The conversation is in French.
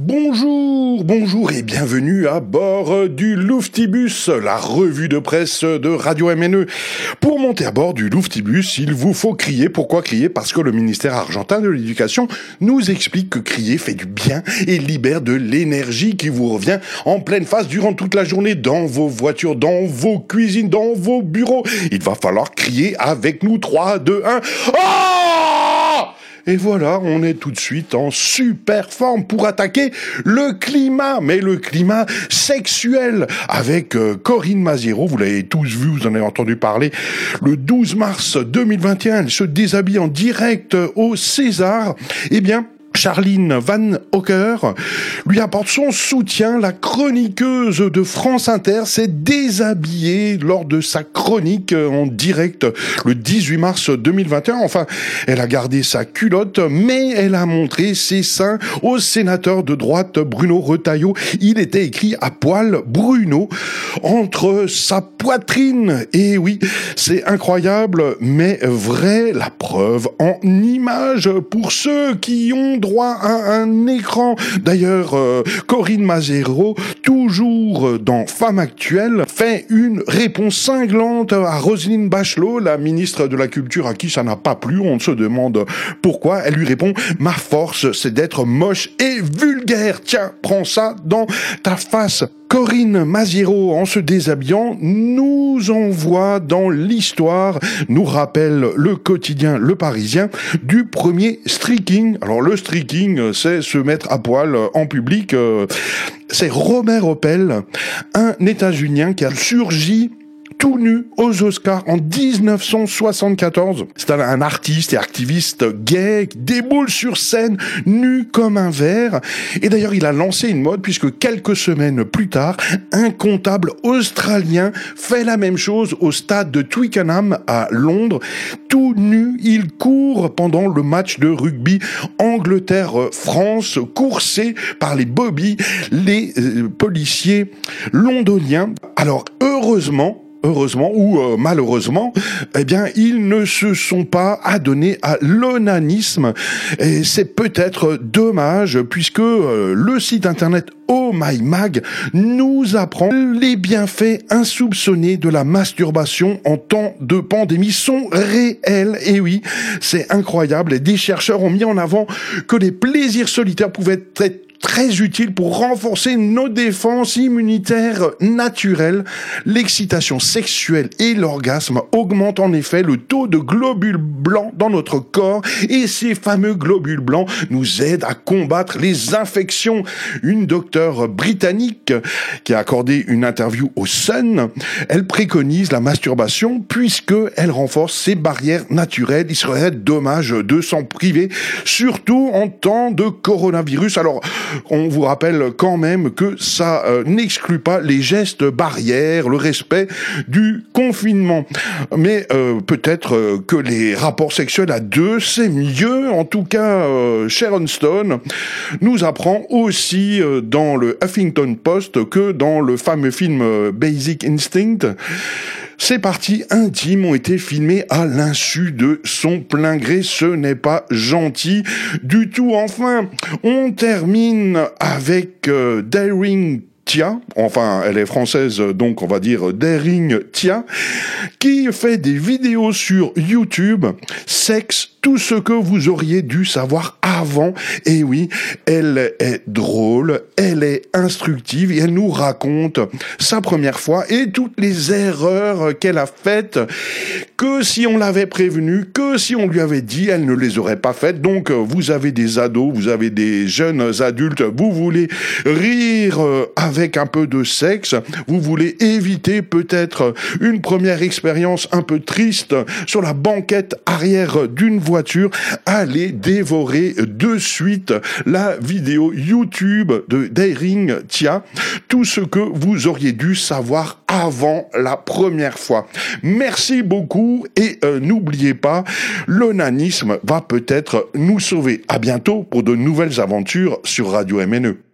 Bonjour, bonjour et bienvenue à bord du Louftibus, la revue de presse de Radio MNE. Pour monter à bord du Louftibus, il vous faut crier. Pourquoi crier? Parce que le ministère argentin de l'éducation nous explique que crier fait du bien et libère de l'énergie qui vous revient en pleine face durant toute la journée dans vos voitures, dans vos cuisines, dans vos bureaux. Il va falloir crier avec nous 3, 2, 1. Oh et voilà, on est tout de suite en super forme pour attaquer le climat, mais le climat sexuel avec euh, Corinne Maziero, vous l'avez tous vu, vous en avez entendu parler, le 12 mars 2021, elle se déshabille en direct au César. Eh bien, Charline Van Hocker lui apporte son soutien. La chroniqueuse de France Inter s'est déshabillée lors de sa chronique en direct le 18 mars 2021. Enfin, elle a gardé sa culotte, mais elle a montré ses seins au sénateur de droite Bruno Retailleau. Il était écrit à poil Bruno entre sa poitrine. Et oui, c'est incroyable, mais vrai, la preuve en image pour ceux qui ont à un écran. D'ailleurs, euh, Corinne Mazero, toujours dans Femme Actuelle, fait une réponse cinglante à Roselyne Bachelot, la ministre de la Culture à qui ça n'a pas plu. On se demande pourquoi. Elle lui répond, ma force, c'est d'être moche et vulgaire. Tiens, prends ça dans ta face. Corinne Maziero, en se déshabillant, nous envoie dans l'histoire, nous rappelle le quotidien Le Parisien du premier streaking. Alors le streaking, c'est se mettre à poil en public. Euh, c'est Robert Opel, un États-Unien qui a surgi tout nu aux Oscars en 1974. C'est un artiste et activiste gay qui déboule sur scène nu comme un verre. Et d'ailleurs, il a lancé une mode puisque quelques semaines plus tard, un comptable australien fait la même chose au stade de Twickenham à Londres. Tout nu, il court pendant le match de rugby Angleterre-France, coursé par les bobbies, les euh, policiers londoniens. Alors, heureusement, heureusement ou euh, malheureusement, eh bien, ils ne se sont pas adonnés à l'onanisme. Et c'est peut-être dommage puisque euh, le site internet Oh My Mag nous apprend les bienfaits insoupçonnés de la masturbation en temps de pandémie sont réels. Et oui, c'est incroyable. Des chercheurs ont mis en avant que les plaisirs solitaires pouvaient être très utile pour renforcer nos défenses immunitaires naturelles. L'excitation sexuelle et l'orgasme augmentent en effet le taux de globules blancs dans notre corps et ces fameux globules blancs nous aident à combattre les infections. Une docteure britannique qui a accordé une interview au Sun, elle préconise la masturbation puisque elle renforce ces barrières naturelles. Il serait dommage de s'en priver, surtout en temps de coronavirus. Alors, on vous rappelle quand même que ça euh, n'exclut pas les gestes barrières, le respect du confinement. Mais euh, peut-être euh, que les rapports sexuels à deux, c'est mieux. En tout cas, Sharon Stone nous apprend aussi dans le Huffington Post que dans le fameux film Basic Instinct, ces parties intimes ont été filmées à l'insu de son plein gré. Ce n'est pas gentil du tout. Enfin, on termine avec euh, Daring Tia, enfin elle est française donc on va dire Daring Tia, qui fait des vidéos sur YouTube, sexe, tout ce que vous auriez dû savoir avant. Et oui, elle est drôle, elle est instructive et elle nous raconte sa première fois et toutes les erreurs qu'elle a faites, que si on l'avait prévenue, que si on lui avait dit, elle ne les aurait pas faites. Donc vous avez des ados, vous avez des jeunes adultes, vous voulez rire avec un peu de sexe, vous voulez éviter peut-être une première expérience un peu triste sur la banquette arrière d'une voiture, allez dévorer de suite la vidéo YouTube de Daring Tia, tout ce que vous auriez dû savoir avant la première fois. Merci beaucoup et euh, n'oubliez pas, l'onanisme va peut-être nous sauver. À bientôt pour de nouvelles aventures sur Radio MNE.